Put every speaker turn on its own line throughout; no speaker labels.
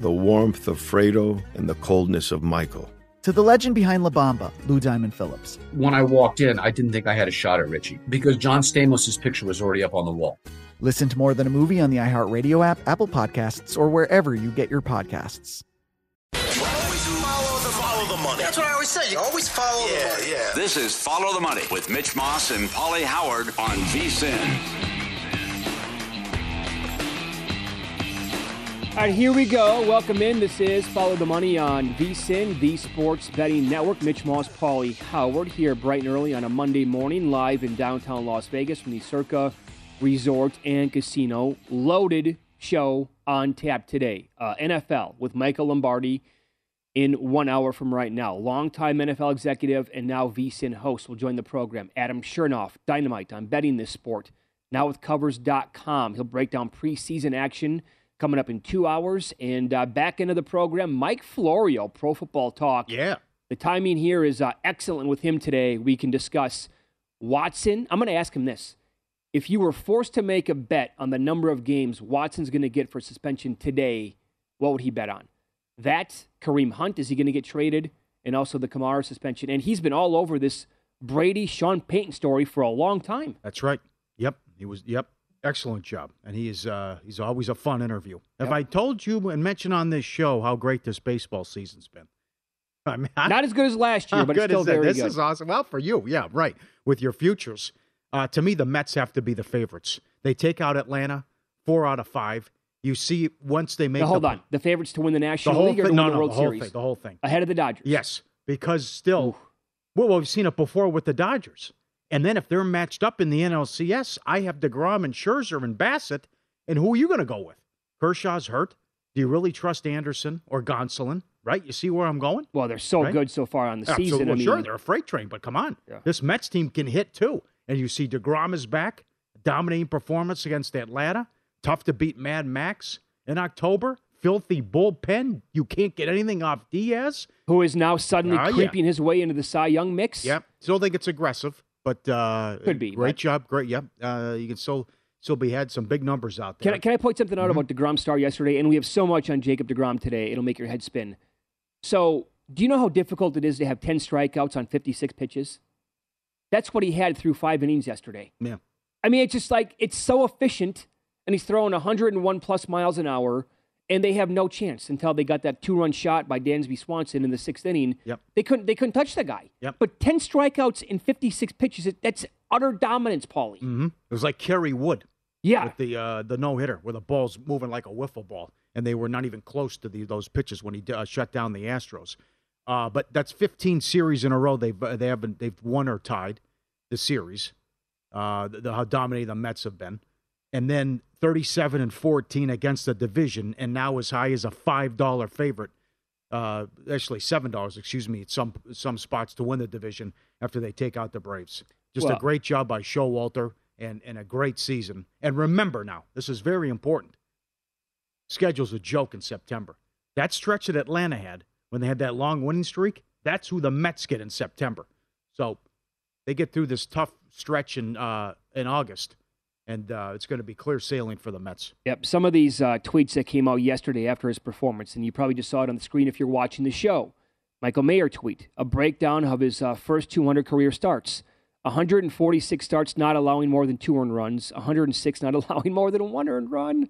the warmth of Fredo and the coldness of Michael.
To the legend behind La Bamba, Lou Diamond Phillips.
When I walked in, I didn't think I had a shot at Richie because John Stamos' picture was already up on the wall.
Listen to more than a movie on the iHeartRadio app, Apple Podcasts, or wherever you get your podcasts.
Follow the, follow the money. That's what I always say. You always follow yeah, the money. Yeah.
This is Follow the Money with Mitch Moss and Paulie Howard on VSIN.
All right, here we go. Welcome in. This is Follow the Money on VSIN, the Sports Betting Network. Mitch Moss, Paulie Howard here bright and early on a Monday morning, live in downtown Las Vegas from the Circa Resort and Casino. Loaded show on tap today. Uh, NFL with Michael Lombardi in one hour from right now. Longtime NFL executive and now VSIN host will join the program. Adam Chernoff, Dynamite on betting this sport. Now with Covers.com. He'll break down preseason action coming up in two hours. And uh, back into the program, Mike Florio, Pro Football Talk.
Yeah.
The timing here is uh, excellent with him today. We can discuss Watson. I'm going to ask him this. If you were forced to make a bet on the number of games Watson's going to get for suspension today, what would he bet on? That, Kareem Hunt, is he going to get traded? And also the Kamara suspension. And he's been all over this Brady, Sean Payton story for a long time.
That's right. Yep. He was, yep. Excellent job, and he is uh, he's always a fun interview. Yep. Have I told you and mentioned on this show how great this baseball season's been?
I mean, not as good as last year, but it's still very
this
good.
This is awesome. Well, for you, yeah, right. With your futures, uh, to me, the Mets have to be the favorites. They take out Atlanta, four out of five. You see, once they make
now, hold
the,
on, the favorites to win the National
the whole
League or to
no,
win the
no,
World
the whole
Series,
thing, the whole thing,
ahead of the Dodgers.
Yes, because still, well, we've seen it before with the Dodgers. And then if they're matched up in the NLCS, I have DeGrom and Scherzer and Bassitt. And who are you going to go with? Kershaw's hurt. Do you really trust Anderson or Gonsolin? Right? You see where I'm going?
Well, they're so
right?
good so far on the
Absolutely.
season.
Well,
I mean,
sure, they're a freight train, but come on.
Yeah.
This Mets team can hit too. And you see DeGrom is back, dominating performance against Atlanta. Tough to beat Mad Max in October. Filthy bullpen. You can't get anything off Diaz.
Who is now suddenly
ah, yeah.
creeping his way into the Cy Young mix.
Yep. Still think it's aggressive, but uh,
Could be,
Great
but-
job. Great. Yep. Uh, you can still still be had some big numbers out there.
Can I, can I point something
Mm-hmm.
out about DeGrom star yesterday? And we have so much on Jacob DeGrom today, it'll make your head spin. So, do you know how difficult it is to have 10 strikeouts on 56 pitches? That's what he had through five innings yesterday.
Yeah.
I mean, it's just like, it's so efficient, and he's throwing 101 plus miles an hour, and they have no chance until they got that two run shot by Dansby Swanson in the sixth inning.
Yep.
They couldn't, they couldn't touch the guy.
Yep.
But 10 strikeouts in 56 pitches that's utter dominance, Paulie.
Mm-hmm. It was like Kerry Wood.
Yeah.
With the uh, the no hitter, where the ball's moving like a wiffle ball, and they were not even close to the, those pitches when he uh, shut down the Astros. Uh, but that's 15 series in a row they've uh, they haven't they've won or tied. the series, uh, the, the- how dominating the Mets have been, and then 37 and 14 against the division, and now as high as a five dollar favorite. Uh, actually, seven dollars. Excuse me. At some some spots to win the division after they take out the Braves. Just
Well-
a great job by Showalter and and a great season. And remember now, this is very important. Schedule's a joke in September. That stretch that Atlanta had when they had that long winning streak, that's who the Mets get in September. So they get through this tough stretch in uh, in August, and uh, it's going to be clear sailing for the Mets.
Yep. Some of these uh, tweets that came out yesterday after his performance, and you probably just saw it on the screen if you're watching the show. Michael Mayer tweet a breakdown of his uh, first 200 career starts. 146 starts, not allowing more than two earned runs. 106 not allowing more than one earned run.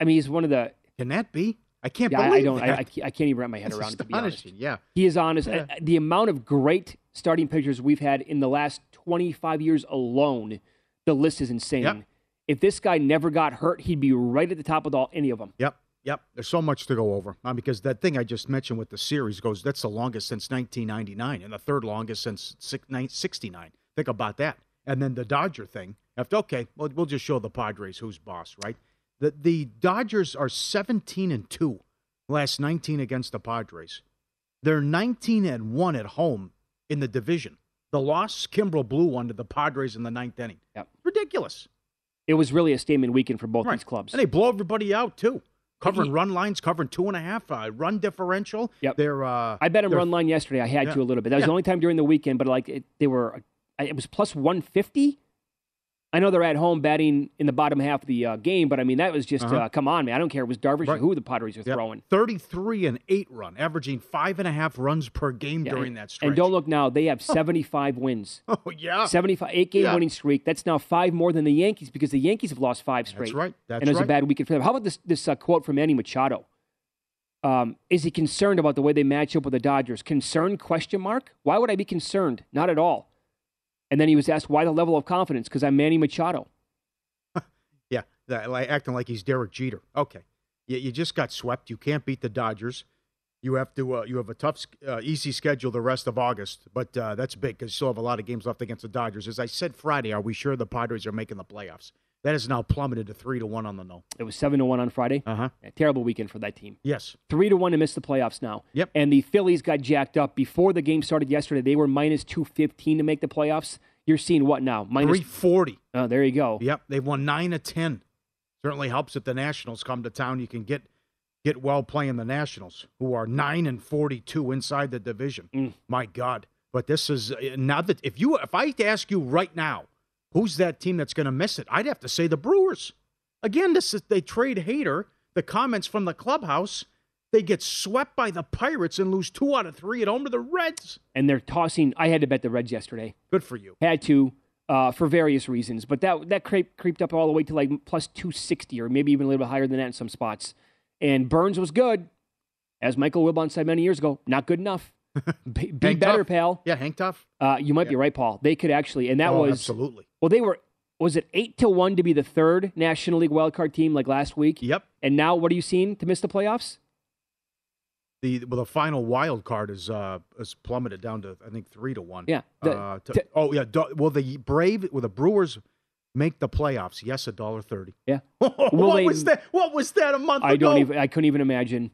I mean, he's one of the.
Can that be? I can't
Yeah, I-
believe
I don't. I,
that.
I, can't- I can't even wrap my head
That's
around it. To be honest.
Yeah.
he is honest.
Yeah.
Uh, The amount of great starting pitchers we've had in the last 25 years alone, the list is insane.
Yep.
If this guy never got hurt, he'd be right at the top of all, any of them.
Yep. Yep. There's so much to go over uh, because that thing I just mentioned with the series goes, that's the longest since 1999 and the third longest since six- nine- 69. Think about that. And then the Dodger thing. After, okay, well, we'll just show the Padres who's boss, right? The, the Dodgers are 17 and 2 last 19 against the Padres. They're 19 and 1 at home in the division. The loss, Kimbrel blew one to the Padres in the ninth inning.
Yep.
Ridiculous.
It was really a statement weekend for both
Right.
these clubs.
And they blow everybody out too. Covering run lines, covering two and a half, uh, run differential.
Yep.
They're uh
I bet him
they're-
run line yesterday. I had
Yeah.
to a little bit. That was
Yeah.
the only time during the weekend, but like it, they were, it was plus 150. I know they're at home batting in the bottom half of the uh, game, but I mean, that was just,
Uh-huh.
uh, come on, man. I don't care. It was Darvish or who the Padres are
Yep.
throwing.
33 and 8 run, averaging five and a half runs per game
Yeah,
during
and-
that stretch.
And don't look now, they have 75 wins.
Oh, yeah.
75, eight game
Yeah.
winning streak. That's now five more than the Yankees because the Yankees have lost five straight.
That's right. That's right.
and it was
right.
a bad weekend for them. How about this this uh, quote from Manny Machado? Um, is he concerned about the way they match up with the Dodgers? Concerned? Question mark. Why would I be concerned? Not at all. And then he was asked why the level of confidence because I'm Manny Machado.
Yeah, that, like, acting like he's Derek Jeter. Okay, you, you just got swept. You can't beat the Dodgers. You have to. Uh, you have a tough, uh, easy schedule the rest of August, but uh, that's big because you still have a lot of games left against the Dodgers. As I said Friday, are we sure the Padres are making the playoffs? That has now plummeted to three to one on the no.
It was seven to one on Friday.
Uh huh.
A terrible weekend for that team.
Yes.
Three to one to miss the playoffs now.
Yep.
And the Phillies got jacked up before the game started yesterday. They were minus two fifteen to make the playoffs. You're seeing what now? Minus.
Three forty.
Oh, there you go.
Yep, they've won nine of ten. Certainly helps if the Nationals come to town. You can get get well playing the Nationals, who are nine and forty-two inside the division.
Mm.
My God! But this is uh, now that if you if I ask you right now, who's that team that's going to miss it? I'd have to say the Brewers. Again, this is they trade Hader. The comments from the clubhouse. They get swept by the Pirates and lose two out of three at home to the Reds.
And they're tossing. I had to bet the Reds yesterday.
Good for you.
Had to uh, for various reasons, but that that creep, creeped up all the way to like plus two sixty or maybe even a little bit higher than that in some spots. And Burnes was good, as Michael Wilbon said many years ago. Not good enough. Be, be better, pal.
Yeah, Hank Tough.
Uh, you might be right, Paul. They could actually, and that
Oh,
was
absolutely.
Well, they were. Was it eight to one to be the third National League wildcard team like last week?
Yep.
And now, what are you seeing to miss the playoffs?
The well, the final wild card is uh is plummeted down to I think three to one.
Yeah, the-
uh, to-
to-
oh yeah. Do, will the Brave? Will the Brewers make the playoffs? Yes, a dollar thirty.
Yeah.
what
they-
was that? What was that a month
I
ago?
don't even. I couldn't even imagine.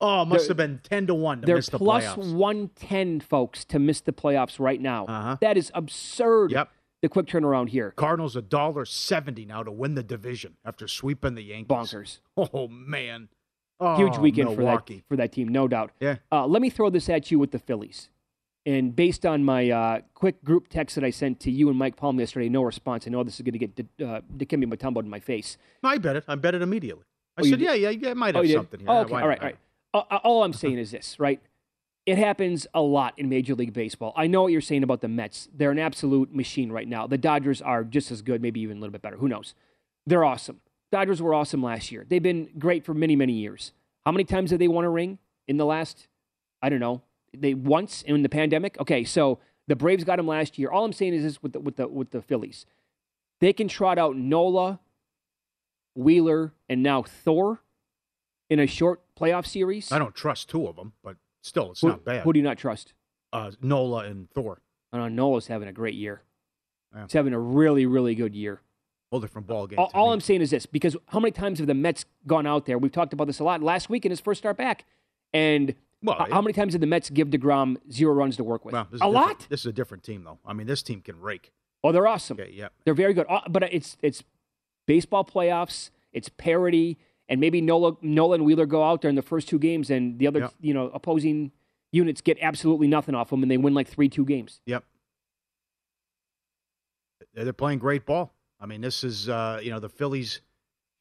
Oh, it must
They're-
have been ten to one to
They're
miss the
plus
playoffs.
one ten, folks, to miss the playoffs right now.
Uh-huh.
That is absurd.
Yep.
The quick turnaround here.
Cardinals a dollar seventy now to win the division after sweeping the Yankees.
Bonkers.
Oh man. Oh,
Huge weekend for that for that team, no doubt.
Yeah.
Uh, let me throw this at you with the Phillies. And based on my uh, quick group text that I sent to you and Mike Palm yesterday, no response. I know this is going to get uh, Dikembe Mutombo in my face.
I bet it. I bet it immediately. I
Oh,
said, yeah, yeah, yeah. I might
Oh,
have
you did?
something here.
Oh, okay. All right. All right. All I'm uh-huh. saying is this, right? It happens a lot in Major League Baseball. I know what you're saying about the Mets. They're an absolute machine right now. The Dodgers are just as good, maybe even a little bit better. Who knows? They're awesome. Dodgers were awesome last year. They've been great for many, many years. How many times have they won a ring in the last, I don't know, they once in the pandemic? Okay, so the Braves got them last year. All I'm saying is this with the, with the, with the Phillies. They can trot out Nola, Wheeler, and now Thor in a short playoff series.
I don't trust two of them, but still, it's
who,
not bad.
Who do you not trust?
uh, Nola and Thor.
I know Nola's having a great year.
Yeah.
He's having a really, really good year.
Whole different ball game.
All, all. I'm saying is this: because how many times have the Mets gone out there? We've talked about this a lot last week in his first start back, and
Well,
how many times did the Mets give Degrom zero runs to work with?
Well, is
a lot.
This is a different team, though. I mean, this team can rake.
Oh, they're awesome.
Okay, yeah.
They're very good. Uh, But it's it's baseball playoffs. It's parity, and maybe Nola, Nola and Wheeler go out there in the first two games, and the other
Yeah.
you know opposing units get absolutely nothing off them, and they win like three two games.
Yep. They're playing great ball. I mean, this is uh, you know the Phillies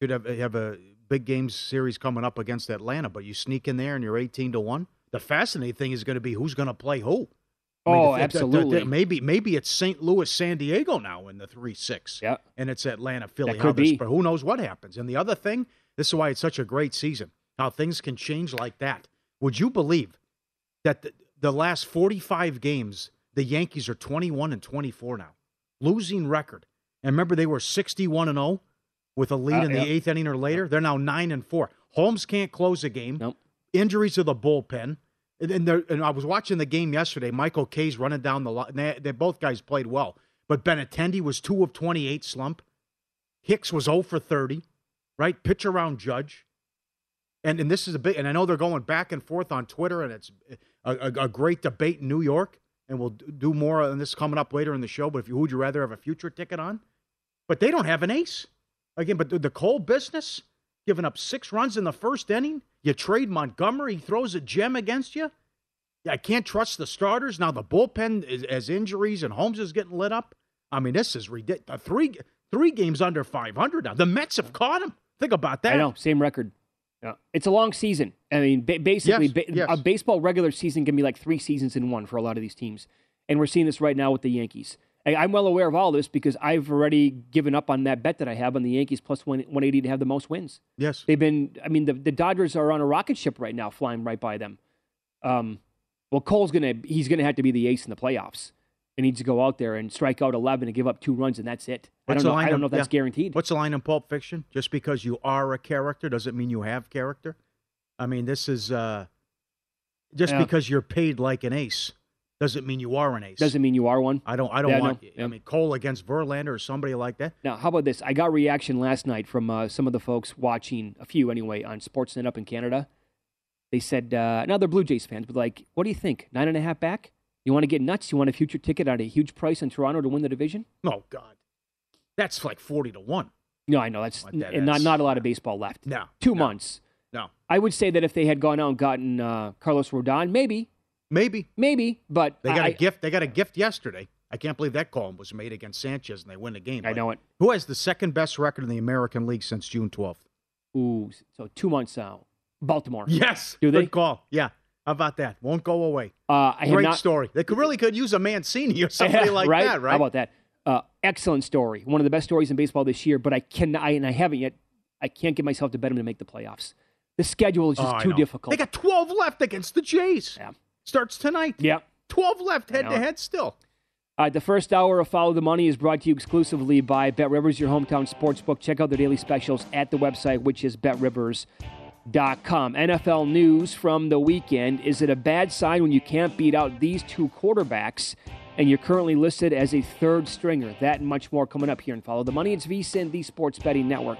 should have have a big game series coming up against Atlanta, but you sneak in there and you're eighteen to one. The fascinating thing is going to be who's going to play who. I mean,
Oh,
the- the- the-
absolutely.
the- maybe maybe it's St. Louis, San Diego now in the three six.
Yeah.
and it's Atlanta, Philly.
That could
this-
be.
But who knows what happens? And the other thing, this is why it's such a great season. How things can change like that. Would you believe that the, the last 45 games, the Yankees are 21 and 24 now, losing record. And remember, they were 61 and 0 with a lead
Uh,
in the eighth inning or later. They're now nine and four. Holmes can't close a game.
Nope.
Injuries to the bullpen. And, and, and I was watching the game yesterday. Michael K's running down the line. They, they both guys played well, but Benintendi was two of 28 slump. Hicks was 0 for 30. Right, pitch around Judge. And and this is a big. And I know they're going back and forth on Twitter, and it's a, a, a great debate in New York. And we'll do more on this coming up later in the show. But if you, who'd you rather have a future ticket on? But they don't have an ace again. But the, Cole business, giving up six runs in the first inning, you trade Montgomery, he throws a gem against you. I can't trust the starters now. The bullpen is, has injuries, and Holmes is getting lit up. I mean, this is ridiculous. Three three games under five hundred now. The Mets have caught him. Think about that.
I know, same record. Yeah. It's a long season. I mean, ba- basically,
Yes,
ba-
yes.
a baseball regular season can be like three seasons in one for a lot of these teams, and we're seeing this right now with the Yankees. I, I'm well aware of all this because I've already given up on that bet that I have on the Yankees plus one, 180 to have the most wins.
Yes.
They've been. I mean, the the Dodgers are on a rocket ship right now, flying right by them. Um, well, Cole's gonna he's gonna have to be the ace in the playoffs. He needs to go out there and strike out 11 and give up two runs, and that's it. I don't know. I don't know if that's
yeah.
guaranteed.
What's the line in Pulp Fiction? Just because you are a character doesn't mean you have character. I mean, this is uh, just
Yeah.
because you're paid like an ace doesn't mean you are an ace.
Doesn't mean you are one.
I don't. I don't
Yeah,
want.
know.
I mean, Cole against Verlander or somebody like that.
Now, how about this? I got reaction last night from uh, some of the folks watching, a few anyway, on Sportsnet up in Canada. They said, uh, now they're Blue Jays fans, but like, what do you think? Nine and a half back? You want to get nuts? You want a future ticket at a huge price in Toronto to win the division?
Oh God, that's like forty to one.
No, I know that's
Like that,
not not a lot of baseball left.
No,
two
no.
months.
No,
I would say that if they had gone out and gotten uh, Carlos Rodon, maybe,
maybe
maybe, but
they got
I,
a gift. They got a gift yesterday. I can't believe that call was made against Sanchez and they win the game.
I know it.
Who has the second best record in the American League since June twelfth?
Ooh, so two months out. Baltimore.
Yes.
Do they?
Good call. Yeah. How about that? Won't go away.
Uh,
Great
not,
story. They could really could use a Mancini or somebody like
right?
that, right?
How about that? Uh, excellent story. One of the best stories in baseball this year, but I can I, and I haven't yet. I can't get myself to bet him to make the playoffs. The schedule is
Oh,
just
I
too difficult.
They got 12 left against the Jays.
Yeah.
Starts tonight.
yeah.
12 left head to head still.
All right, the first hour of Follow the Money is brought to you exclusively by Bet Rivers, your hometown sportsbook. Check out the daily specials at the website, which is betrivers.com. NFL news from the weekend. Is it a bad sign when you can't beat out these two quarterbacks and you're currently listed as a third stringer? That and much more coming up here in Follow the Money. It's VSIN, the Sports Betting Network.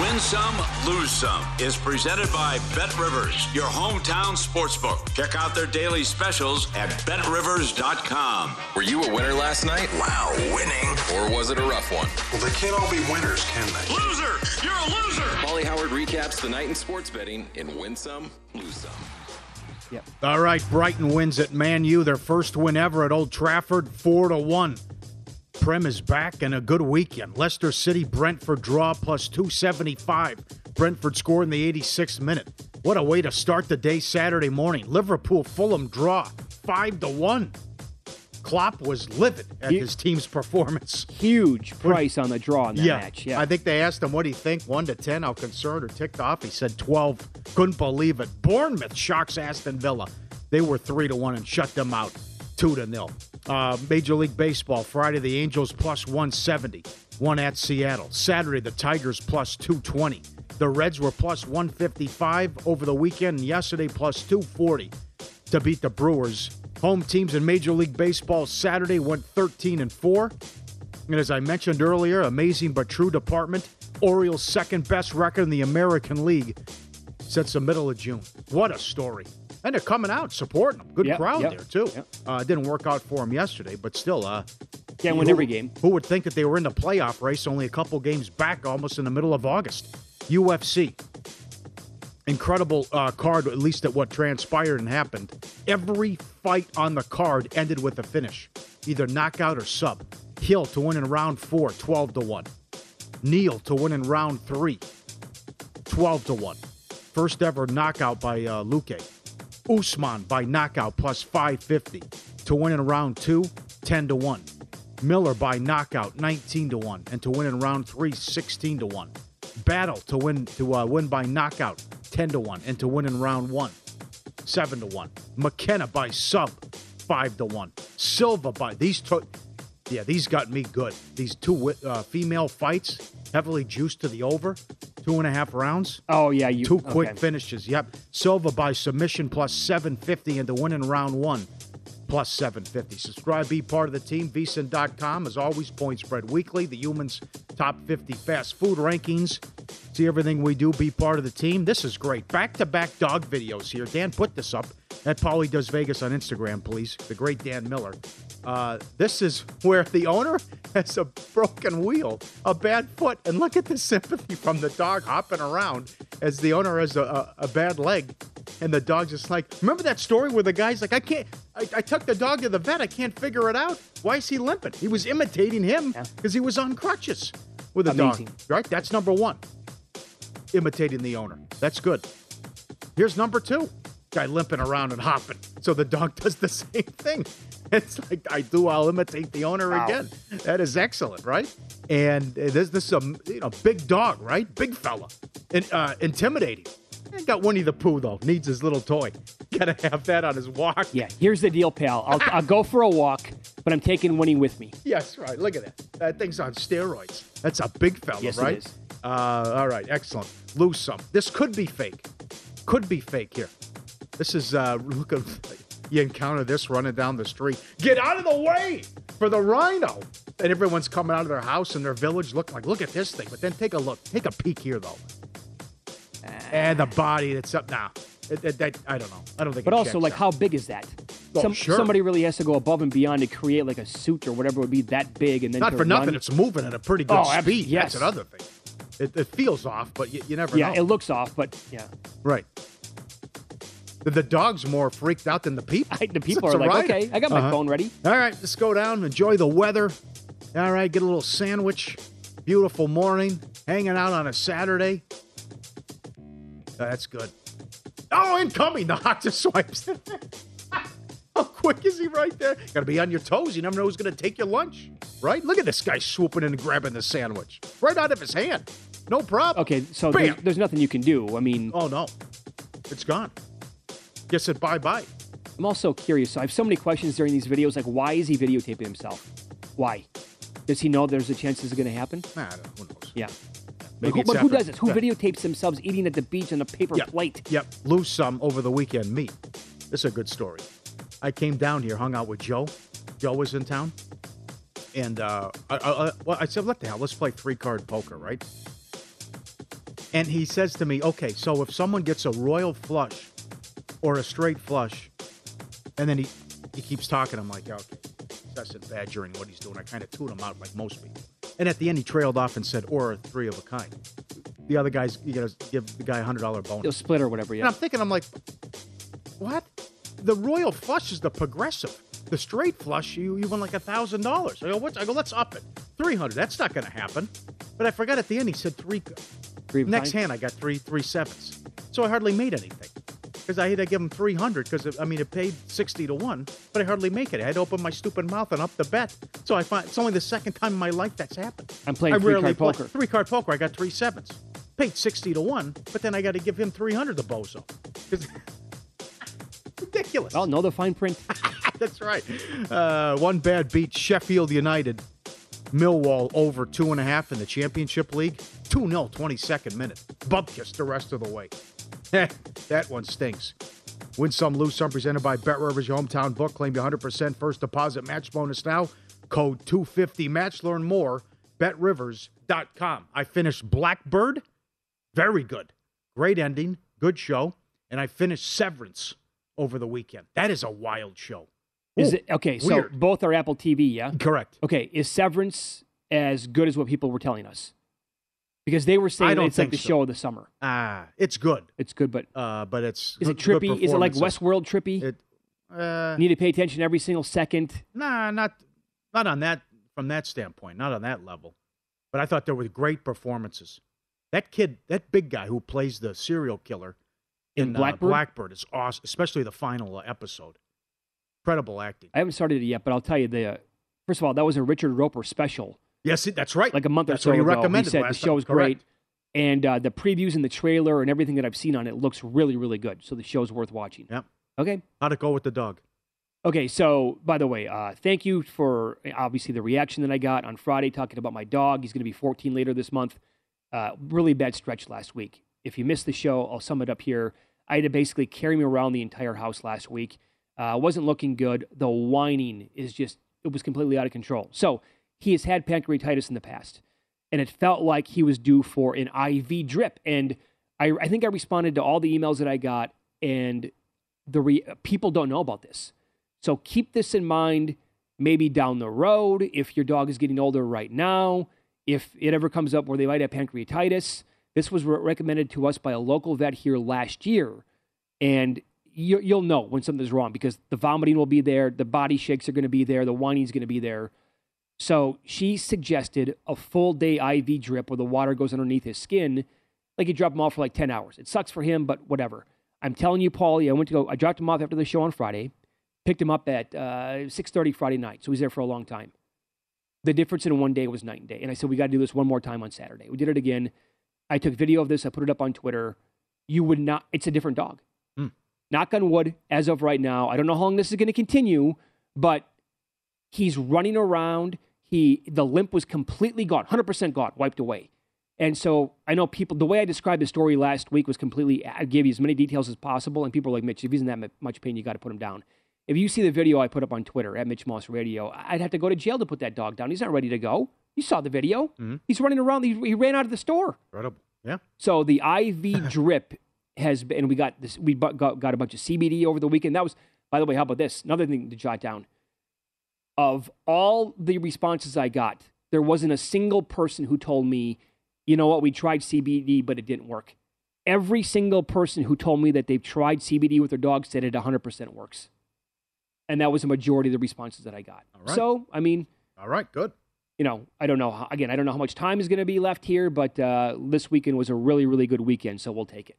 Win some, lose some is presented by Bet Rivers, your hometown sportsbook. Check out their daily specials at betrivers.com.
Were you a winner last night?
Wow, winning.
Or was it a rough one?
Well, they can't all be winners, can they?
Loser! You're a loser!
Paulie Howard recaps the night in sports betting in Win Some, Lose Some. Yep.
All right, Brighton wins at Man U, their first win ever at Old Trafford, four to one. Prem is back and a good weekend. Leicester City, Brentford draw plus 275. Brentford score in the 86th minute. What a way to start the day Saturday morning. Liverpool Fulham draw five to one. Klopp was livid at his team's performance.
Huge price on the draw in that
yeah.
match. Yeah.
I think they asked him what do you think, one to ten, how concerned or ticked off. He said twelve. Couldn't believe it. Bournemouth shocks Aston Villa. They were three to one and shut them out, two to nil. Uh, Major League Baseball Friday the Angels 170, one at Seattle. Saturday the Tigers plus two twenty. The Reds were plus one fifty five over the weekend. Yesterday plus two forty to beat the Brewers. Home teams in Major League Baseball Saturday went 13 and 4. And as I mentioned earlier, amazing but true department. Orioles' second best record in the American League since the middle of June. What a story. And they're coming out supporting them. Good
Yep,
crowd
yep,
there, too. Uh, didn't work out for them yesterday, but still. Uh,
Can't win
who-
every game.
Who would think that they were in the playoff race only a couple games back, almost in the middle of August? UFC. Incredible uh, card, at least at what transpired and happened. Every fight on the card ended with a finish, either knockout or sub. Hill to win in round four, 12 to 1. Neal to win in round three, 12 to 1. First ever knockout by uh, Luque. Usman by knockout plus 550 to win in round two, 10 to 1. Miller by knockout, 19 to 1. And to win in round three, 16 to 1. Battle to win to uh, win by knockout, 10 to 1. And to win in round one, seven to one. McKenna by sub, five to one. Silva by these two. Yeah, these got me good. These two uh, female fights, heavily juiced to the over, two and a half rounds.
Oh yeah, you
two quick
okay.
finishes. Yep. Silva by submission plus seven fifty into winning round one plus 750. Subscribe, be part of the team. VSIN.com. As always, point spread weekly. The Humans top 50 fast food rankings. See everything we do. Be part of the team. This is great. Back to back dog videos here. Dan, put this up at Paulie Does Vegas on Instagram, please. The great Dan Miller. Uh, this is where the owner has a broken wheel, a bad foot, and look at the sympathy from the dog hopping around as the owner has a, a, a bad leg, and the dog's just like, remember that story where the guy's like, I can't, I, I took the dog to the vet, I can't figure it out. Why is he limping? He was imitating him because he was on crutches with a
Amazing.
dog, right? That's number one. Imitating the owner. That's good. Here's number two. Guy limping around and hopping. So the dog does the same thing. It's like I do, I'll imitate the owner
Wow.
again. That is excellent, right? And uh, this this is a you know big dog, right? Big fella, and uh, intimidating. I got Winnie the Pooh though. Needs his little toy. Got to have that on his walk.
Yeah, here's the deal, pal. I'll, I'll go for a walk, but I'm taking Winnie with me.
Yes, right. Look at that. That thing's on steroids. That's a big fella,
Yes,
right?
is.
Uh, all right, excellent. Lose some. This could be fake. Could be fake here. This is uh look at you encounter this running down the street. Get out of the way for the rhino. And everyone's coming out of their house and their village. Look like look at this thing. But then take a look. Take a peek here though. And the body that's up now. That- I don't know. I don't think.
But also, like,
out.
how big is that?
Oh, sure.
Somebody really has to go above and beyond to create like a suit or whatever would be that big, and then
Not for nothing. It's moving at a pretty good
Oh,
speed.
yes.
That's another thing. It, it feels off, but you, you never
yeah,
know.
it looks off, but yeah,
Right. The, the dog's more freaked out than the people.
the people are like, okay, I got my
Uh-huh.
phone ready.
All right, let's go down, enjoy the weather. All right, get a little sandwich. Beautiful morning, hanging out on a Saturday. That's good. Oh, incoming! The hot just swipes. How quick is he right there? Got to be on your toes. You never know who's going to take your lunch, right? Look at this guy swooping and grabbing the sandwich right out of his hand. No problem.
Okay, so there's, there's nothing you can do. I mean,
Oh no, it's gone. Guess it bye bye.
I'm also curious. So I have so many questions during these videos. Like, why is he videotaping himself? Why? Does he know there's a chance this is going to happen?
Nah, I don't- who knows?
Yeah.
Maybe
Like, who, but who does this? Who videotapes themselves eating at the beach on a paper
Yep.
plate?
Yep, lose some over the weekend. Me. This is a good story. I came down here, hung out with Joe. Joe was in town, and uh, I, I, I- well, I said, "What the hell? Let's play three card poker, right?" And he says to me, "Okay, so if someone gets a royal flush or a straight flush, and then he he keeps talking, I'm like, okay, that's it, badgering what he's doing. I kind of tune him out like most people. And at the end, he trailed off and said, or three of a kind. The other guy's you got to give the guy a hundred dollar bonus.
They'll split or whatever. yeah. And.
I'm thinking, I'm like, what? The royal flush is the progressive. The straight flush, you you won like a thousand dollars. I go, what? I go, let's up it. Three hundred. That's not going to happen. But I forgot at the end he said three.
Three
Next hand, I got three three sevens. So I hardly made anything because I had to give him three hundred because I mean it paid sixty to one, but I hardly make it. I had to open my stupid mouth and up the bet. So I find it's only the second time in my life that's happened.
I'm playing
I rarely play-
poker.
Three card poker. I got three sevens. Paid sixty to one, but then I got to give him three hundred. The bozo. Ridiculous.
Oh, know the fine print.
That's right. Uh, one bad beat Sheffield United. Millwall over two and a half in the championship league. 2 0, 22nd minute. Bubkiss the rest of the way. that one stinks. Win some, lose some. Presented by Bet Rivers, your hometown book. Claim your 100% first deposit match bonus now. Code 250 match. Learn more. BetRivers.com. I finished Blackbird. Very good. Great ending. Good show. And I finished Severance over the weekend. That is a wild show.
Is
Ooh,
it okay? So both are Apple TV, yeah.
Correct.
Okay, is Severance as good as what people were telling us? Because they were saying it's like the
so.
show of the summer.
Ah, it's good.
It's good, but
Uh, but it's
is it trippy? Is it like. Westworld trippy?
It, uh,
Need to pay attention every single second.
nah, not not on that from that standpoint, not on that level. But I thought there were great performances. That kid, that big guy who plays the serial killer
In
in,
Blackbird?
Uh, Blackbird is awesome, especially the final uh, episode. Incredible acting.
I haven't started it yet, but I'll tell you the. Uh, first of all, that was a Richard Roeper special,
Yes, that's right.
like a month
That's
or so
what he
ago.
recommended
he said the show
time. Correct.
great, and uh, the previews and the trailer and everything that I've seen on it looks really, really good. So the show's worth watching.
Yep.
Okay.
How'd it go with the dog?
Okay, so by the way, uh, thank you for obviously the reaction that I got on Friday talking about my dog. He's going to be 14 later this month. Uh, really bad stretch last week. If you missed the show, I'll sum it up here. I had to basically carry me around the entire house last week. Uh, wasn't looking good. The whining is just, it was completely out of control. So he has had pancreatitis in the past, and it felt like he was due for an IV drip. And I, I think I responded to all the emails that I got, and the re- people don't know about this. So keep this in mind maybe down the road if your dog is getting older right now, if it ever comes up where they might have pancreatitis. This was re- recommended to us by a local vet here last year. And you, you'll know when something's wrong because the vomiting will be there, the body shakes are going to be there, the whining is going to be there. So she suggested a full day IV drip where the water goes underneath his skin, like you drop him off for like 10 hours. It sucks for him, but whatever. I'm telling you, Paulie, I went to go, I dropped him off after the show on Friday. Picked him up at uh, 6.30 Friday night, so he's there for a long time. The difference in one day was night and day. And I said, we got to do this one more time on Saturday. We did it again. I took video of this. I put it up on Twitter. You would not, it's a different dog.
Hmm.
Knock on wood, as of right now. I don't know how long this is going to continue, but he's running around. He, the limp was completely gone, 100% gone, wiped away. And so I know people, the way I described the story last week was completely, I gave you as many details as possible. And people are like, Mitch, if he's in that much pain, you got to put him down. If you see the video I put up on Twitter at Mitch Moss Radio, I'd have to go to jail to put that dog down. He's not ready to go. You saw the video.
Mhm.
He's running around. He, he ran out of the store.
Incredible. Yeah.
So the IV drip has been, and we got this. We got, got a bunch of CBD over the weekend. That was, by the way, how about this? Another thing to jot down. Of all the responses I got, there wasn't a single person who told me, you know what, we tried CBD, but it didn't work. Every single person who told me that they've tried CBD with their dog said it 100% works. And that was a majority of the responses that I got.
right.
So, I mean,
All right, good.
you know, I don't know. How, again, I don't know how much time is going to be left here, but uh, this weekend was a really, really good weekend, so we'll take it.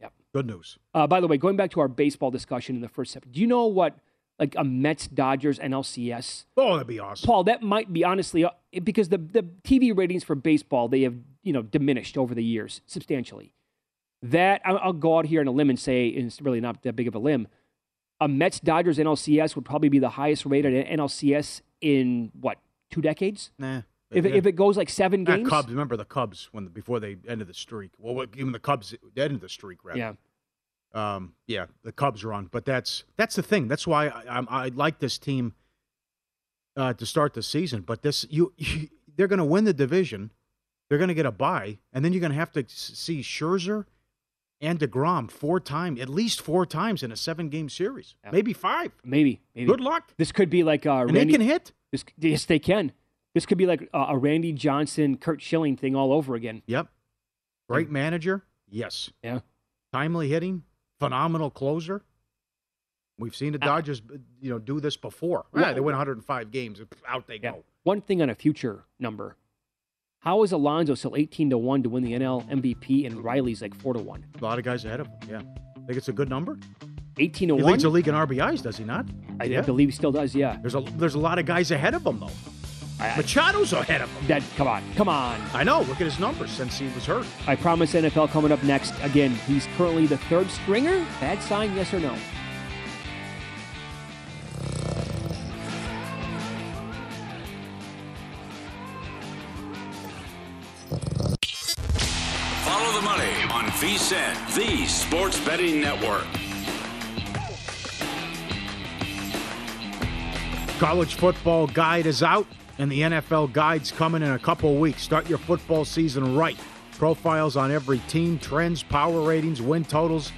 Yep.
Good news.
Uh, by the way, going back to our baseball discussion in the first step, do you know what, like a Mets Dodgers NLCS?
Oh, that'd be awesome.
Paul, that might be honestly uh, because the the TV ratings for baseball they have you know diminished over the years substantially. That I'll, I'll go out here on a limb and say and it's really not that big of a limb. A Mets Dodgers NLCS would probably be the highest rated NLCS in what two decades?
Nah.
If it,
Yeah.
if it goes like seven games,
Cubs. Remember the Cubs when before they ended the streak. Well, what- even the Cubs ended the streak. Rather.
Yeah.
Um, yeah, the Cubs are on, but that's that's the thing. That's why I, I, I like this team uh, to start the season. But this, you, you they're going to win the division. They're going to get a bye, and then you're going to have to see Scherzer and Degrom four times, at least four times in a seven-game series, maybe five.
maybe, maybe.
Good luck.
This could be like uh,
And they can hit.
This, yes, they can. This could be like a, a Randy Johnson, Curt Schilling thing all over again.
Yep. Great manager. Yes.
Yeah.
Timely hitting. Phenomenal closer. We've seen the uh, Dodgers, uh, you know, do this before.
Well-
Yeah, they win 105 games. Out they go.
One thing on a future number. How is Alonso still 18 to 1 to win the NL MVP and Riley's like 4 to 1?
A lot of guys ahead of him. Yeah. Think it's a good number?
18 to
He
1?
leads the league in RBIs, does he not?
I, I believe he still does, yeah.
There's a there's a lot of guys ahead of him though. Machado's ahead of him.
That come on, come on.
I know. Look at his numbers since he was hurt.
I promise NFL coming up next. Again, he's currently the third stringer. Bad sign, yes or no?
Follow the money on VSIN, the Sports Betting Network.
College football guide is out, and the NFL guide's coming in a couple weeks. Start your football season right. Profiles on every team, trends, power ratings, win totals,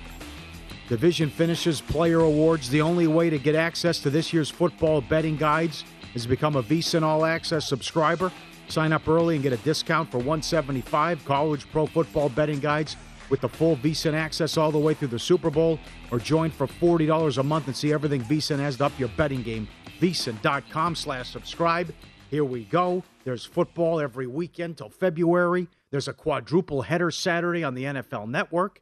division finishes, player awards. The only way to get access to this year's football betting guides is to become a VSiN All Access subscriber. Sign up early and get a discount for 175 college pro football betting guides with the full VSiN access all the way through the Super Bowl, or join for $40 a month and see everything VSiN has to up your betting game. VSiN.com slash subscribe. Here we go. There's football every weekend till February. There's a quadruple header Saturday on the NFL Network.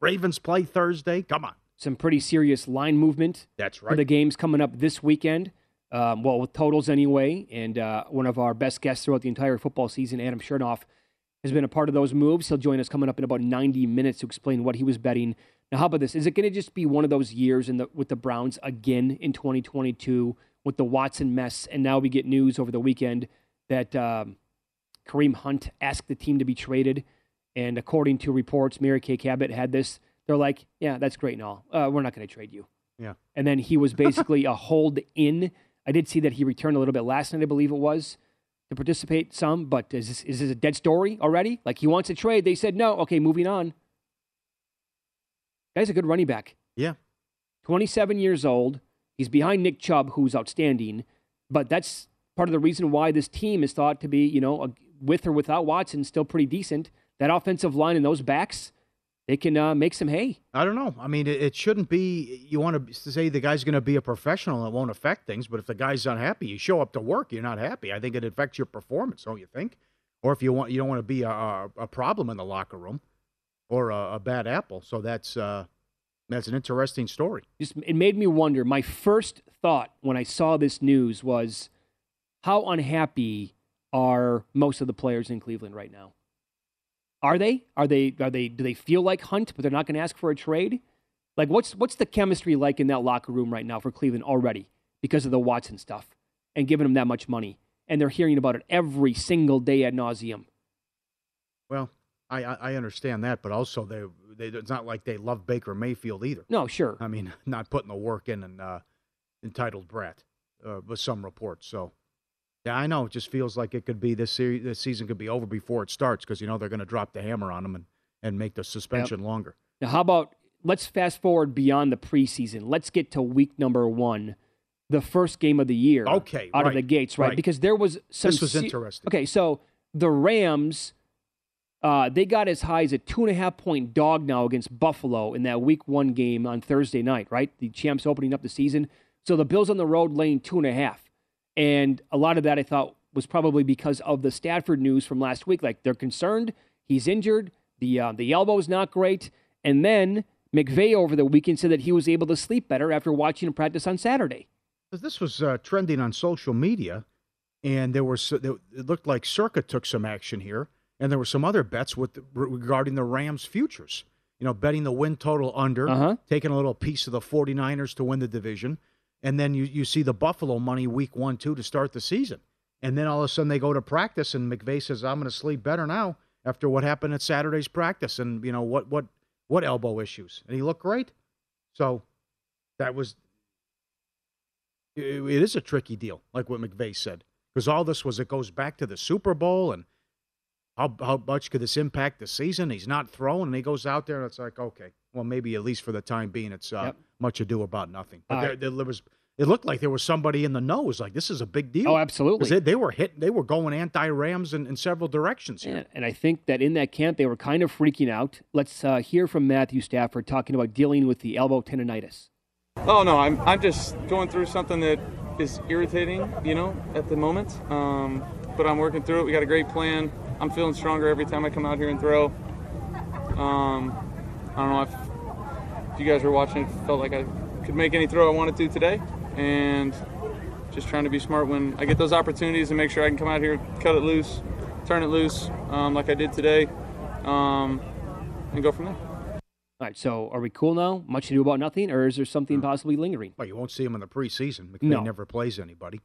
Ravens play Thursday. Come on.
Some pretty serious line movement.
That's right.
For the games coming up this weekend. Um, well, with totals anyway. And uh, one of our best guests throughout the entire football season, Adam Chernoff, has been a part of those moves. He'll join us coming up in about 90 minutes to explain what he was betting Now, how about this? Is it going to just be one of those years in the with the Browns again in 2022 with the Watson mess? And now we get news over the weekend that um, Kareem Hunt asked the team to be traded, and according to reports, Mary Kay Cabot had this. They're like, "Yeah, that's great and all. Uh, we're not going to trade you."
Yeah.
And then he was basically a hold in. I did see that he returned a little bit last night, I believe it was, to participate some. But is this, is this a dead story already? Like he wants a trade. They said no. Okay, moving on. Guy's a good running back.
Yeah.
27 years old. He's behind Nick Chubb, who's outstanding. But that's part of the reason why this team is thought to be, you know, a, with or without Watson, still pretty decent. That offensive line and those backs, they can uh, make some hay.
I don't know. I mean, it, it shouldn't be. You want to say the guy's going to be a professional and it won't affect things, but if the guy's unhappy, you show up to work, you're not happy. I think it affects your performance, don't you think? Or if you want, you don't want to be a, a, problem in the locker room or a, a bad apple. So that's uh, that's an interesting story.
Just it made me wonder. My first thought when I saw this news was, how unhappy are most of the players in Cleveland right now? Are they? Are they? Are they? Do they feel like Hunt, but they're not going to ask for a trade? Like, what's what's the chemistry like in that locker room right now for Cleveland already because of the Watson stuff and giving them that much money, and they're hearing about it every single day ad nauseum.
Well, I, I understand that, but also they, they it's not like they love Baker Mayfield either.
No, sure.
I mean, not putting the work in and uh, entitled brat uh, with some reports. So, yeah, I know. It just feels like it could be this series. This season could be over before it starts because you know they're going to drop the hammer on them and and make the suspension
Yep.
longer.
Now, how about let's fast forward beyond the preseason. Let's get to week number one, the first game of the year.
Okay,
out of the gates, right?
right.
Because there was some.
This was
se-
interesting.
Okay, so the Rams, uh, they got as high as a two and a half point dog now against Buffalo in that week one game on Thursday night, right? The champs opening up the season. So the Bills on the road laying two and a half, and a lot of that I thought was probably because of the Stafford news from last week. Like they're concerned he's injured, the uh, the elbow's not great, and then McVay over the weekend said that he was able to sleep better after watching practice on Saturday.
This was uh, trending on social media, and there was it looked like Circa took some action here, and there were some other bets with regarding the Rams' futures. You know, betting the win total under,
Uh-huh.
taking a little piece of the 49ers to win the division, and then you, you see the Buffalo money week one, two to start the season. And then all of a sudden they go to practice, and McVay says, I'm going to sleep better now after what happened at Saturday's practice, and, you know, what, what, what elbow issues. And he looked great. So that was it, it is a tricky deal, like what McVay said, because all this was it goes back to the Super Bowl and how how much could this impact the season? He's not throwing, and he goes out there, and it's like, okay, well, maybe at least for the time being, it's uh,
Yep.
much ado about nothing. But there,
right.
there was. It looked like there was somebody in the know. It was like this is a big deal.
Oh, absolutely.
They, they were hitting. They were going anti-Rams in, in several directions here.
And, and I think that in that camp, they were kind of freaking out. Let's uh, hear from Matthew Stafford talking about dealing with the elbow tendonitis.
Oh no, I'm I'm just going through something that is irritating, you know, at the moment. Um, but I'm working through it. We got a great plan. I'm feeling stronger every time I come out here and throw. Um, I don't know if, if you guys were watching, it felt like I could make any throw I wanted to today, and just trying to be smart when I get those opportunities and make sure I can come out here, cut it loose, turn it loose, um, like I did today, um, and go from there.
All right, so are we cool now? Much to do about nothing, or is there something possibly lingering?
Well, you won't see him in the preseason. McVay
No.
never plays anybody,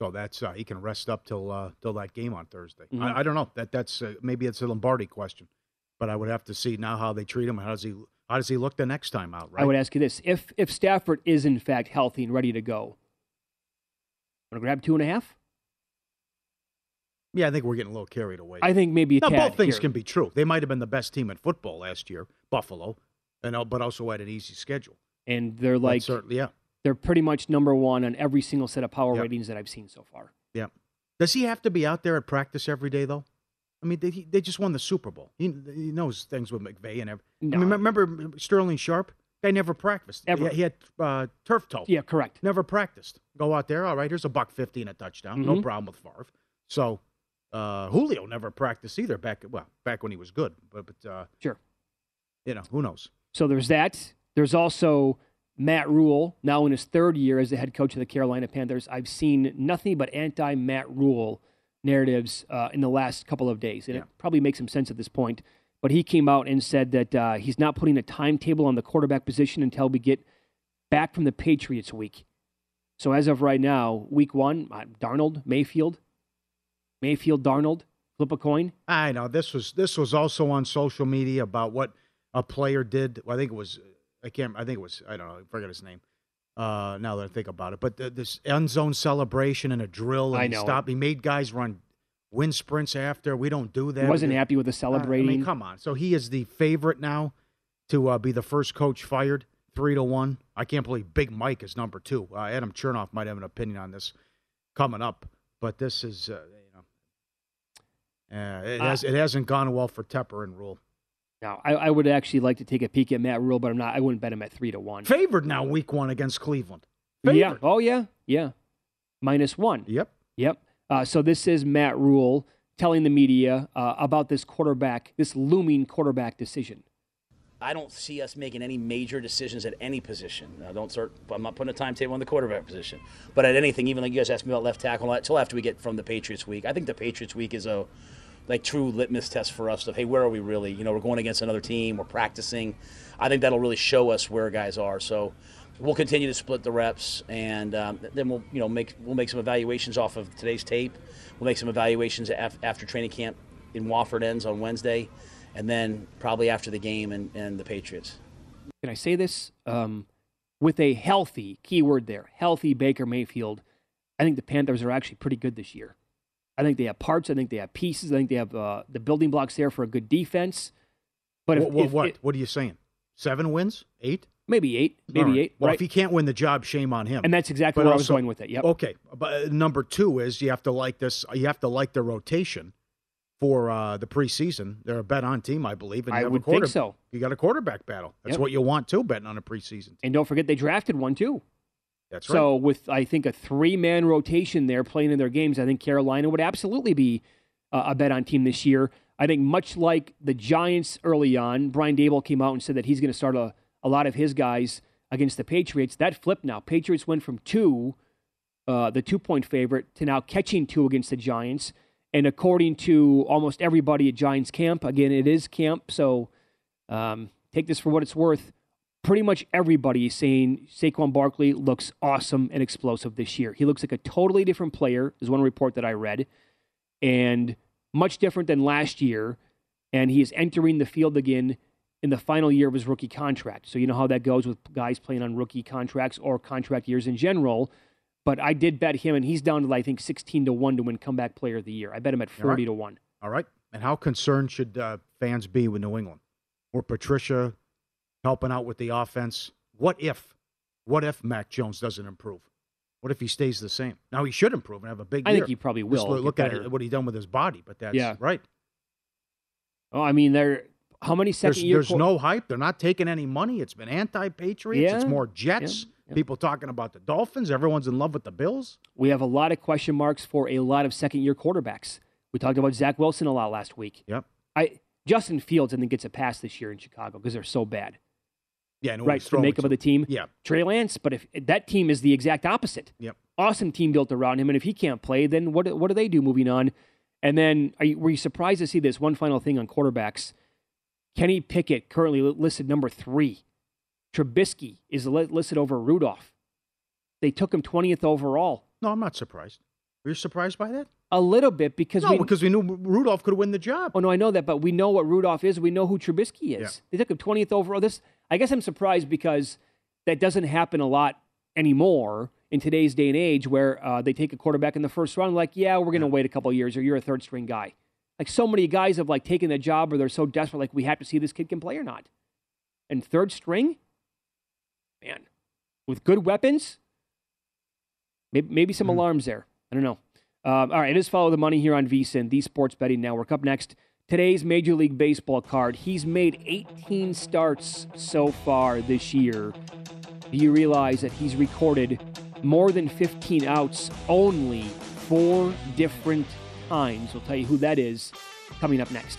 so that's uh, he can rest up till uh, till that game on Thursday.
Mhm.
I, I don't know. That that's uh, maybe it's a Lombardi question, but I would have to see now how they treat him. How does he how does he look the next time out? Right?
I would ask you this: if if Stafford is in fact healthy and ready to go, want to grab two and a half?
Yeah, I think we're getting a little carried away.
I think maybe a
now, both things
here.
can be true. They might have been the best team in football last year, Buffalo, and but also had an easy schedule.
and they're
But
like
certainly, yeah,
they're pretty much number one on every single set of power
Yep.
ratings that I've seen so far.
yeah. Does he have to be out there at practice every day though? I mean, they, they just won the Super Bowl. He, he knows things with McVay and everything.
No.
I mean, remember Sterling Sharpe? Guy never practiced.
Ever.
He, he had uh, turf toe.
Yeah, correct.
Never practiced. Go out there. All right, here's a buck fifty and a touchdown. No
Mhm.
problem with Favre. So uh, Julio never practiced either. Back well, back when he was good. But but uh,
Sure.
you know who knows.
So there's that. There's also Matt Rhule, now in his third year as the head coach of the Carolina Panthers. I've seen nothing but anti Matt Rhule narratives uh, in the last couple of days, and
Yeah.
it probably makes some sense at this point. but he came out and said that uh, he's not putting a timetable on the quarterback position until we get back from the Patriots week. So as of right now, week one, uh, Darnold, Mayfield, Mayfield, Darnold, flip a coin.
I know this was this was also on social media about what a player did. Well, I think it was I can't. I think it was I don't know. I forget his name. Uh, now that I think about it, but the, this end zone celebration and a drill. And
I
he
know
stopped. He made guys run wind sprints after. We don't do that.
He wasn't happy with the
Uh, I
celebrating.
mean, come on. So he is the favorite now to uh, be the first coach fired, three to one. I can't believe Big Mike is number two. Uh, Adam Chernoff might have an opinion on this coming up, but this is uh, you know, uh, it has it hasn't gone well for Tepper and Rhule.
Now, I, I would actually like to take a peek at Matt Rhule, but I'm not. I wouldn't bet him at three to one.
Favored now, week one against Cleveland.
Yeah. Oh yeah. Yeah. Minus one.
Yep.
Yep. Uh, so this is Matt Rhule telling the media uh, about this quarterback, this looming quarterback decision.
I don't see us making any major decisions at any position. Now, don't start. I'm not putting a timetable on the quarterback position, but at anything, even like you guys asked me about left tackle, until after we get from the Patriots week. I think the Patriots week is a like true litmus test for us of hey, where are we really? You know, we're going against another team. We're practicing. I think that'll really show us where guys are. So we'll continue to split the reps, and um, then we'll you know make we'll make some evaluations off of today's tape. We'll make some evaluations af- after training camp in Wofford ends on Wednesday, and then probably after the game and, and the Patriots.
Can I say this? Um, with a healthy keyword there, healthy Baker Mayfield, I think the Panthers are actually pretty good this year. I think they have parts. I think they have pieces. I think they have uh, the building blocks there for a good defense. But if,
what, what,
if-
what,
if-
what are you saying? Seven wins? Eight?
maybe eight, maybe
right.
eight,
Well,
right?
if he can't win the job, shame on him.
And that's exactly
But
where I was going with it. Yep.
Okay, but uh, number two is you have to like this. You have to like the rotation for uh, the preseason. They're a bet on team, I believe. And
I
have a
would think so.
You got a quarterback battle. That's
Yep.
what you want too, betting on a preseason.
And don't forget they drafted one too.
That's
So with I think a three man rotation there playing in their games, I think Carolina would absolutely be a bet on team this year. I think much like the Giants early on, Brian Daboll came out and said that he's going to start a, a lot of his guys against the Patriots. That flipped now. Patriots went from two, uh, the two point favorite, to now catching two against the Giants. And according to almost everybody at Giants camp, again, it is camp, so um, take this for what it's worth pretty much everybody is saying Saquon Barkley looks awesome and explosive this year. He looks like a totally different player, is one report that I read, and much different than last year. And he is entering the field again in the final year of his rookie contract. So you know how that goes with guys playing on rookie contracts or contract years in general. But I did bet him, and he's down to I think sixteen to one to win comeback player of the year. I bet him at
All right.
forty to one.
All right. And how concerned should uh, fans be with New England? Or Patricia helping out with the offense? What if? What if Mac Jones doesn't improve? What if he stays the same? Now he should improve and have a big
I
year.
think he probably will
look, look at it, what he done with his body, but that's
Yeah.
right.
Oh, I mean, there. How many second
There's,
year?
there's
quar-
no hype. They're not taking any money. It's been anti-Patriots. It's more Jets.
yeah, yeah.
People talking about the Dolphins. Everyone's in love with the Bills.
We have a lot of question marks for a lot of second year quarterbacks. We talked about Zach Wilson a lot last week.
Yep.
I Justin Fields I think gets a pass this year in Chicago because they're so bad.
Yeah,
right. The makeup of the team.
Yeah.
Trey Lance, but if that team is the exact opposite.
Yep.
Awesome team built around him, and if he can't play, then what what do they do moving on? And then are you, were you surprised to see this one final thing on quarterbacks? Kenny Pickett currently listed number three. Trubisky is listed over Rudolph. They took him twentieth overall.
No, I'm not surprised. Are you surprised by that?
A little bit because
no,
we
because we knew Rudolph could win the job.
Oh no, I know that, but we know what Rudolph is. We know who Trubisky is.
Yeah.
They took him twentieth overall. This, I guess, I'm surprised because that doesn't happen a lot anymore in today's day and age, where uh, they take a quarterback in the first round. Like, yeah, we're going to wait a couple years, or you're a third string guy. Like so many guys have like taken the job, or they're so desperate, like we have to see this kid can play or not. And third string, man, with good weapons, maybe, maybe some alarms there. I don't know. Um, all right, it is follow the money here on VSIN, the Sports Betting Network. Up next, today's Major League Baseball card. He's made 18 starts so far this year. Do you realize that he's recorded more than 15 outs only four different times? We'll tell you who that is coming up next.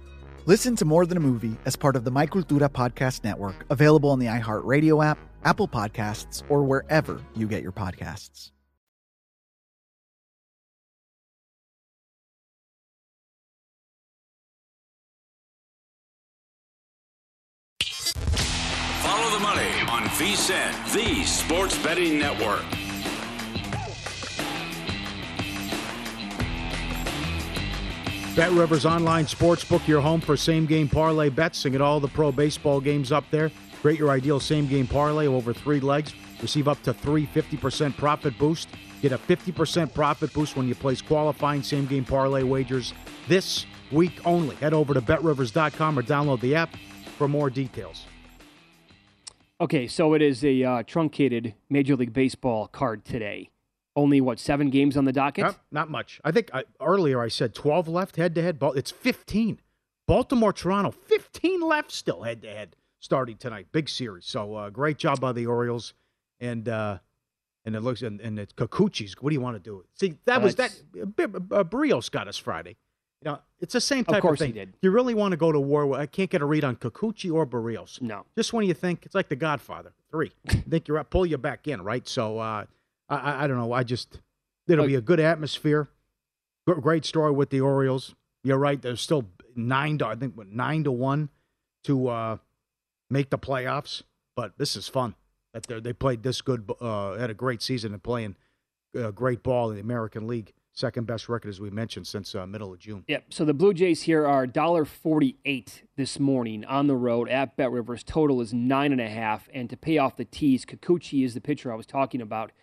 Listen to More Than a Movie as part of the My Cultura Podcast Network, available on the iHeartRadio app, Apple Podcasts, or wherever you get your podcasts.
Follow the money on VSIN, the Sports Betting Network.
Bet Rivers Online Sportsbook, your home for same game parlay bets. Sing at all the pro baseball games up there. Create your ideal same game parlay over three legs. Receive up to three 50% profit boost. Get a 50% profit boost when you place qualifying same game parlay wagers this week only. Head over to betrivers.com or download the app for more details.
Okay, so it is a uh, truncated Major League Baseball card today. Only what seven games on the docket?
Not, not much. I think I, earlier I said 12 left head to head. It's 15. Baltimore, Toronto, 15 left still head to head starting tonight. Big series. So uh, great job by the Orioles. And uh, and it looks and, and it's Kikuchi's. What do you want to do? See, that was that. Uh, Berrios got us Friday. You know, it's the same type Of
course
thing.
he did.
You really want to go to war? with- I can't get a read on Kikuchi or Berrios.
No.
Just when you think it's like The Godfather three, think you're up, pull you back in, right? So uh, I, I don't know. I just it'll be a good atmosphere. Gr- Great story with the Orioles. You're right. They're still nine to I think what, nine to one to uh, make the playoffs. But this is fun that they they played this good, uh, had a great season and playing uh, great ball in the American League. Second best record, as we mentioned, since uh, middle of June.
Yep. So the Blue Jays here are dollar forty-eight this morning on the road at Bet Rivers. Total is nine and a half. And to pay off the tees, Kikuchi is the pitcher I was talking about.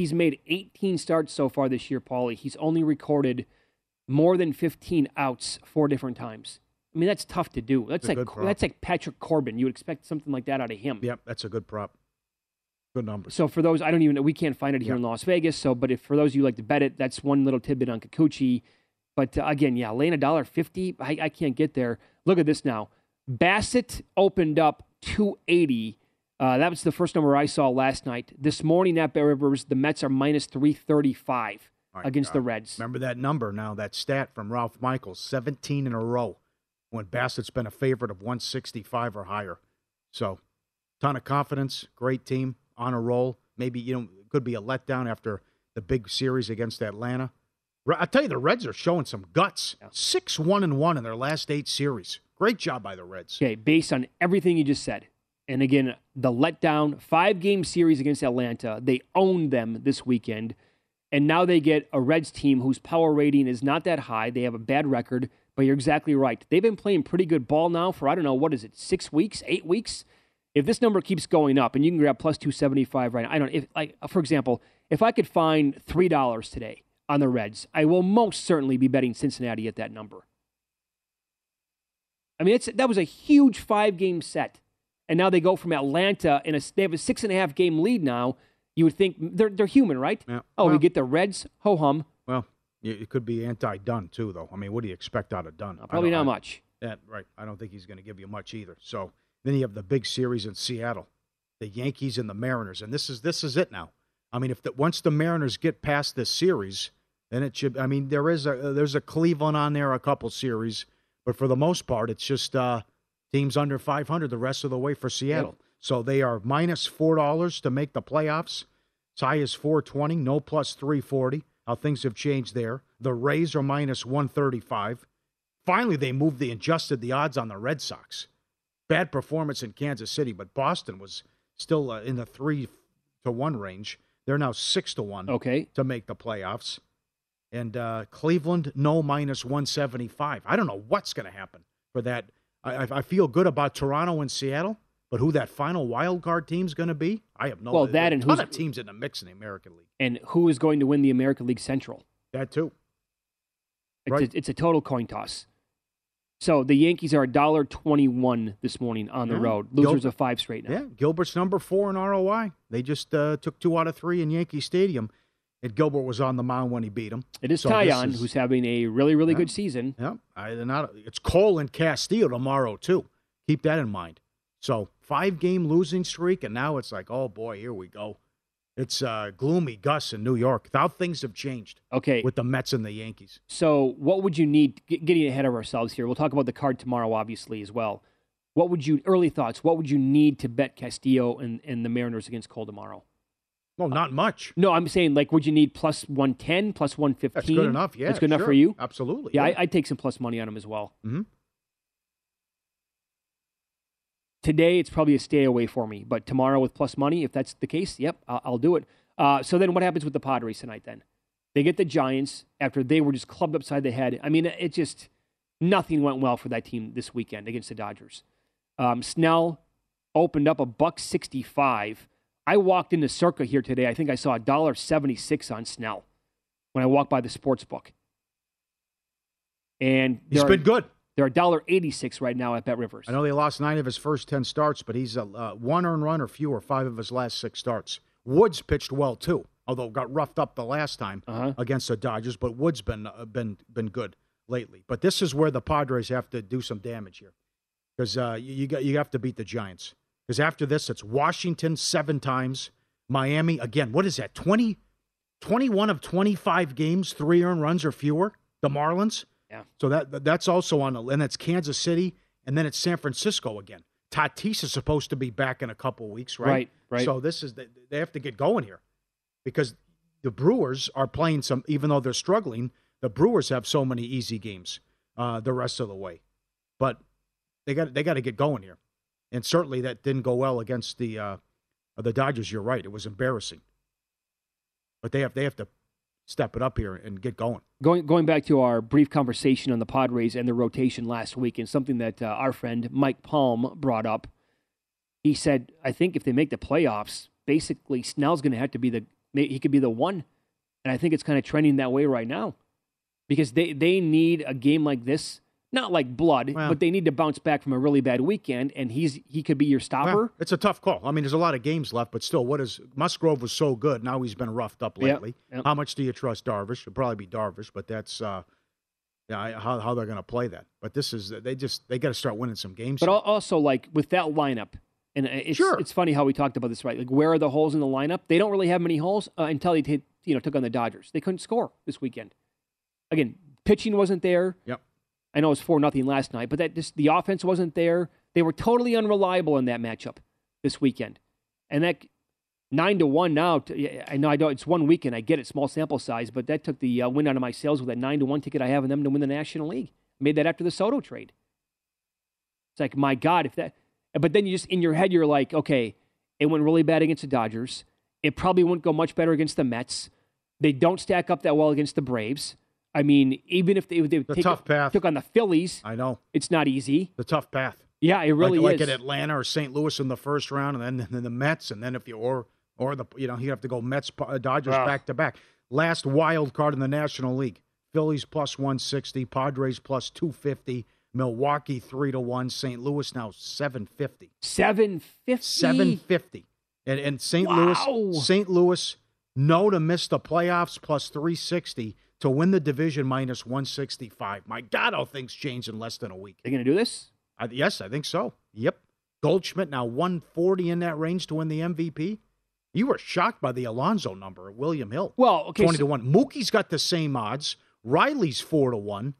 He's made 18 starts so far this year, Paulie. He's only recorded more than 15 outs four different times. I mean, that's tough to do. That's like that's like Patrick Corbin. You would expect something like that out of him.
Yep, that's a good prop. Good number.
So for those, I don't even know. We can't find it here in Las Vegas. So, but if for those of you who like to bet it, that's one little tidbit on Kikuchi. But uh, again, yeah, laying a dollar fifty, I, I can't get there. Look at this now. Bassitt opened up two eighty. Uh, that was the first number I saw last night. This morning at Bet Rivers, the Mets are minus three thirty five against the Reds.
Remember that number now, that stat from Ralph Michaels, 17 in a row when Bassitt's been a favorite of 165 or higher. So, ton of confidence, great team, on a roll. Maybe, you know, it could be a letdown after the big series against Atlanta. I tell you, the Reds are showing some guts. 6 1 and 1 in their last eight series. Great job by the Reds.
Okay, based on everything you just said. And again, the letdown five game series against Atlanta, they owned them this weekend. And now they get a Reds team whose power rating is not that high. They have a bad record, but you're exactly right. They've been playing pretty good ball now for, I don't know, what is it, six weeks, eight weeks? If this number keeps going up, and you can grab plus 275 right now, I don't if like for example, if I could find $3 today on the Reds, I will most certainly be betting Cincinnati at that number. I mean, it's, that was a huge five game set. And now they go from Atlanta, and they have a six and a half game lead now. You would think they're, they're human, right?
Yeah.
Oh, we get the Reds, ho hum.
Well, it could be anti Dunn, too, though. I mean, what do you expect out of Dunn? I
Probably not
I-
much.
Yeah, right. I don't think he's going to give you much either. So then you have the big series in Seattle, the Yankees and the Mariners, and this is this is it now. I mean, if the, once the Mariners get past this series, then it should. I mean, there is a there's a Cleveland on there, a couple series, but for the most part, it's just uh, teams under 500 the rest of the way for Seattle. So they are minus four dollars to make the playoffs. As high as 420, no plus 340. How things have changed there. The Rays are minus 135. Finally, they moved the adjusted the odds on the Red Sox. Bad performance in Kansas City, but Boston was still uh, in the three to one range. They're now six to one.
Okay.
To make the playoffs, and uh, Cleveland no minus 175. I don't know what's going to happen for that. I, I- feel good about Toronto and Seattle, but who that final wild card team's going to be, I have no.
Well,
there's
that
a
and who's-
of teams in the mix in the American League.
And who is going to win the American League Central?
That too.
It's,
Right.
a, it's a total coin toss. So the Yankees are $1.21 this morning on the
Yeah.
road. Losers
Gil-
of five straight now.
Yeah, Gilbert's number four in ROI. They just uh, took two out of three in Yankee Stadium. And Gilbert was on the mound when he beat him.
It is
So Taillon,
who's having a really, really
Yeah.
good season.
Yeah, I, not, it's Cole and Castillo tomorrow too. Keep that in mind. So five game losing streak, and now it's like, oh boy, here we go. It's uh, gloomy Gus in New York. How things have changed.
Okay.
with the Mets and the Yankees.
So, what would you need? Getting ahead of ourselves here, we'll talk about the card tomorrow, obviously, as well. What would you early thoughts? What would you need to bet Castillo and, and the Mariners against Cole tomorrow?
Well, not much.
No, I'm saying like, would you need plus one ten, plus one fifteen?
That's good enough. Yeah,
that's good enough
sure.
for you.
Absolutely.
Yeah, I, I'd take some plus money on him as well.
Mhm.
Today, it's probably a stay away for me, but tomorrow with plus money, if that's the case, yep, I'll, I'll do it. Uh, so then, what happens with the Padres tonight? Then they get the Giants after they were just clubbed upside the head. I mean, it just nothing went well for that team this weekend against the Dodgers. Um, Snell opened up a buck sixty-five. I walked into Circa here today. I think I saw a dollar seventy-six on Snell when I walked by the sports book. And
He's
they're-
been good.
They're a dollar eighty-six right now at Bet Rivers.
I know they lost nine of his first ten starts, but he's a uh, one earned run or fewer five of his last six starts. Woods pitched well too, although got roughed up the last time
Uh-huh.
against the Dodgers. But Woods been uh, been been good lately. But this is where the Padres have to do some damage here, because uh, you you got you have to beat the Giants. Because after this, it's Washington seven times, Miami again. What is that? 20, 21 of twenty five games, three earned runs or fewer. The Marlins.
Yeah.
So that that's also on, the, and that's Kansas City, and then it's San Francisco again. Tatis is supposed to be back in a couple weeks, right?
Right, right.
So this is they they have to get going here, because the Brewers are playing some. Even though they're struggling, the Brewers have so many easy games. uh, the rest of the way. But they got they got to get going here, and certainly that didn't go well against the uh, the Dodgers. You're right; it was embarrassing. But they have they have to step it up here and get going.
Going going back to our brief conversation on the Padres and the rotation last week, and something that uh, our friend Mike Palm brought up. He said, "I think if they make the playoffs, basically Snell's going to have to be the he could be the one, and I think it's kind of trending that way right now, because they they need a game like this." Not like blood,
Well-
but they need to bounce back from a really bad weekend, and he's he could be your stopper.
Well, it's a tough call. I mean, there's a lot of games left, but still, what is Musgrove was so good. Now he's been roughed up lately.
yep.
How much do you trust Darvish? It'll probably be Darvish, but that's uh, yeah, I- how how they're going to play that. But this is they just they got to start winning some games.
But al- also, like with that lineup, and it's,
Sure.
it's funny how we talked about this, right? Like, where are the holes in the lineup? They don't really have many holes uh, until they t- you know took on the Dodgers. They couldn't score this weekend. Again, pitching wasn't there.
Yep.
I know it was four nothing last night, but that just the offense wasn't there. They were totally unreliable in that matchup this weekend, and that nine to one now. I know I don't. It's one weekend. I get it, small sample size, but that took the uh, wind out of my sails with that nine to one ticket I have in them to win the National League. Made that after the Soto trade. It's like my God, if that. But then you just in your head you're like, okay, it went really bad against the Dodgers. It probably wouldn't go much better against the Mets. They don't stack up that well against the Braves. I mean, even if they, they
The
take,
tough path.
took on the Phillies,
I know
it's not easy.
the tough path.
Yeah, it really
like,
is.
like at Atlanta or St. Louis in the first round, and then and then the Mets, and then if you or or the you know you have to go Mets uh, Dodgers back to back. Last wild card in the National League: Phillies plus one sixty, Padres plus two fifty, Milwaukee three to one, St. Louis now seven fifty.
Seven fifty.
Seven fifty, and and St.
Wow.
Louis St. Louis no to miss the playoffs plus three sixty to win the division minus one sixty five. My God, how things change in less than a week.
They're going to do this.
I, yes, I think so. Yep. Goldschmidt now 140 in that range to win the MVP. You were shocked by the Alonso number at William Hill.
Well, okay,
20
so-
to 1. Mookie's got the same odds. Riley's 4 to 1.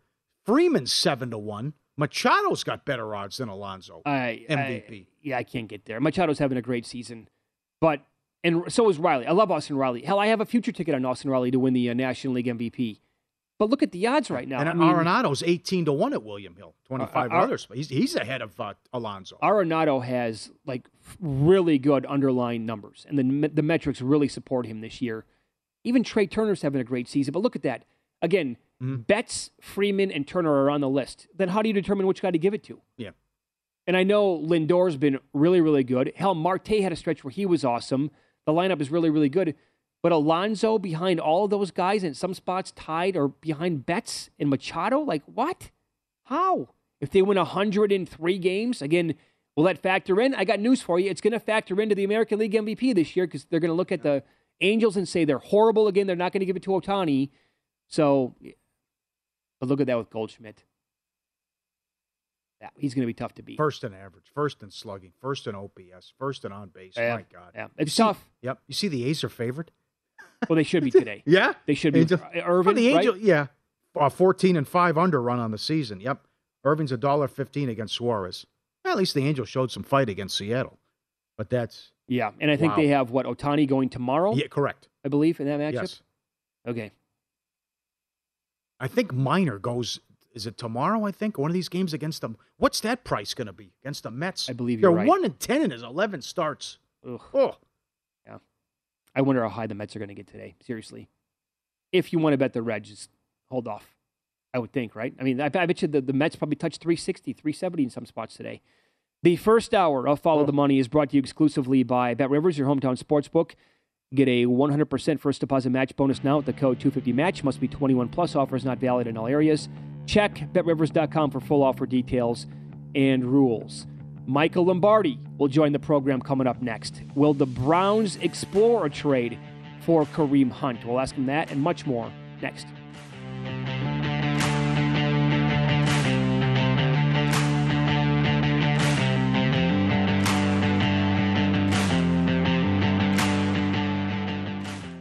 Freeman's 7 to 1. Machado's got better odds than Alonso.
I,
MVP.
I- yeah, I can't get there. Machado's having a great season, but and so is Riley. I love Austin Riley. Hell, I have a future ticket on Austin Riley to win the uh, National League MVP. But look at the odds right now.
and
I mean,
Arenado's 18 to 1 at William Hill. 25
Uh, uh,
others. He's, he's ahead of uh, Alonso.
Arenado has like really good underlying numbers, and the the metrics really support him this year. Even Trey Turner's having a great season, but look at that again.
Mm-hmm.
Betts, Freeman, and Turner are on the list. Then how do you determine which guy to give it to?
Yeah.
And I know Lindor's been really, really good. Hell, Marte had a stretch where he was awesome. The lineup is really, really good. But Alonso behind all those guys, in some spots tied or behind Betts and Machado, like what? How? If they win 103 games, again, will that factor in? I got news for you. It's going to factor into the American League MVP this year because they're going to look at the Angels and say they're horrible again. They're not going to give it to Ohtani. So, but look at that with Goldschmidt. He's going to be tough to beat.
First in average, first in slugging, first in OPS, first in on base.
Yeah,
My God.
yeah. It's
You see-
tough.
Yep. You see the A's are favored?
Well, they should be today.
Yeah,
They should be.
Angel-
Uh, Irvin,
the Angel,
right?
yeah, uh, fourteen and five under run on the season. Yep, Irvin's a dollar fifteen against Suarez. Well, at least the Angels showed some fight against Seattle, but that's
Yeah, and I think
Wow.
they have what Ohtani going tomorrow.
yeah, correct.
I believe in that matchup.
Yes,
Okay.
I think Minor goes. Is it tomorrow? I think one of these games against them. What's that price going to be against the Mets?
I believe
they're
you're right.
one and ten in his eleven starts.
Ugh.
Oh,
Yeah. I wonder how high the Mets are going to get today. Seriously. If you want to bet the Reds, just hold off. I would think, right? I mean, I, I bet you the, the Mets probably touched 360, 370 in some spots today. The first hour of Follow oh. the Money is brought to you exclusively by Bet Rivers, your hometown sports book. Get a 100% first deposit match bonus now with the code 250match. Must be 21 plus. Offers not valid in all areas. Check betrivers.com for full offer details and rules. Michael Lombardi will join the program coming up next. Will the Browns explore a trade for Kareem Hunt? We'll ask him that and much more next.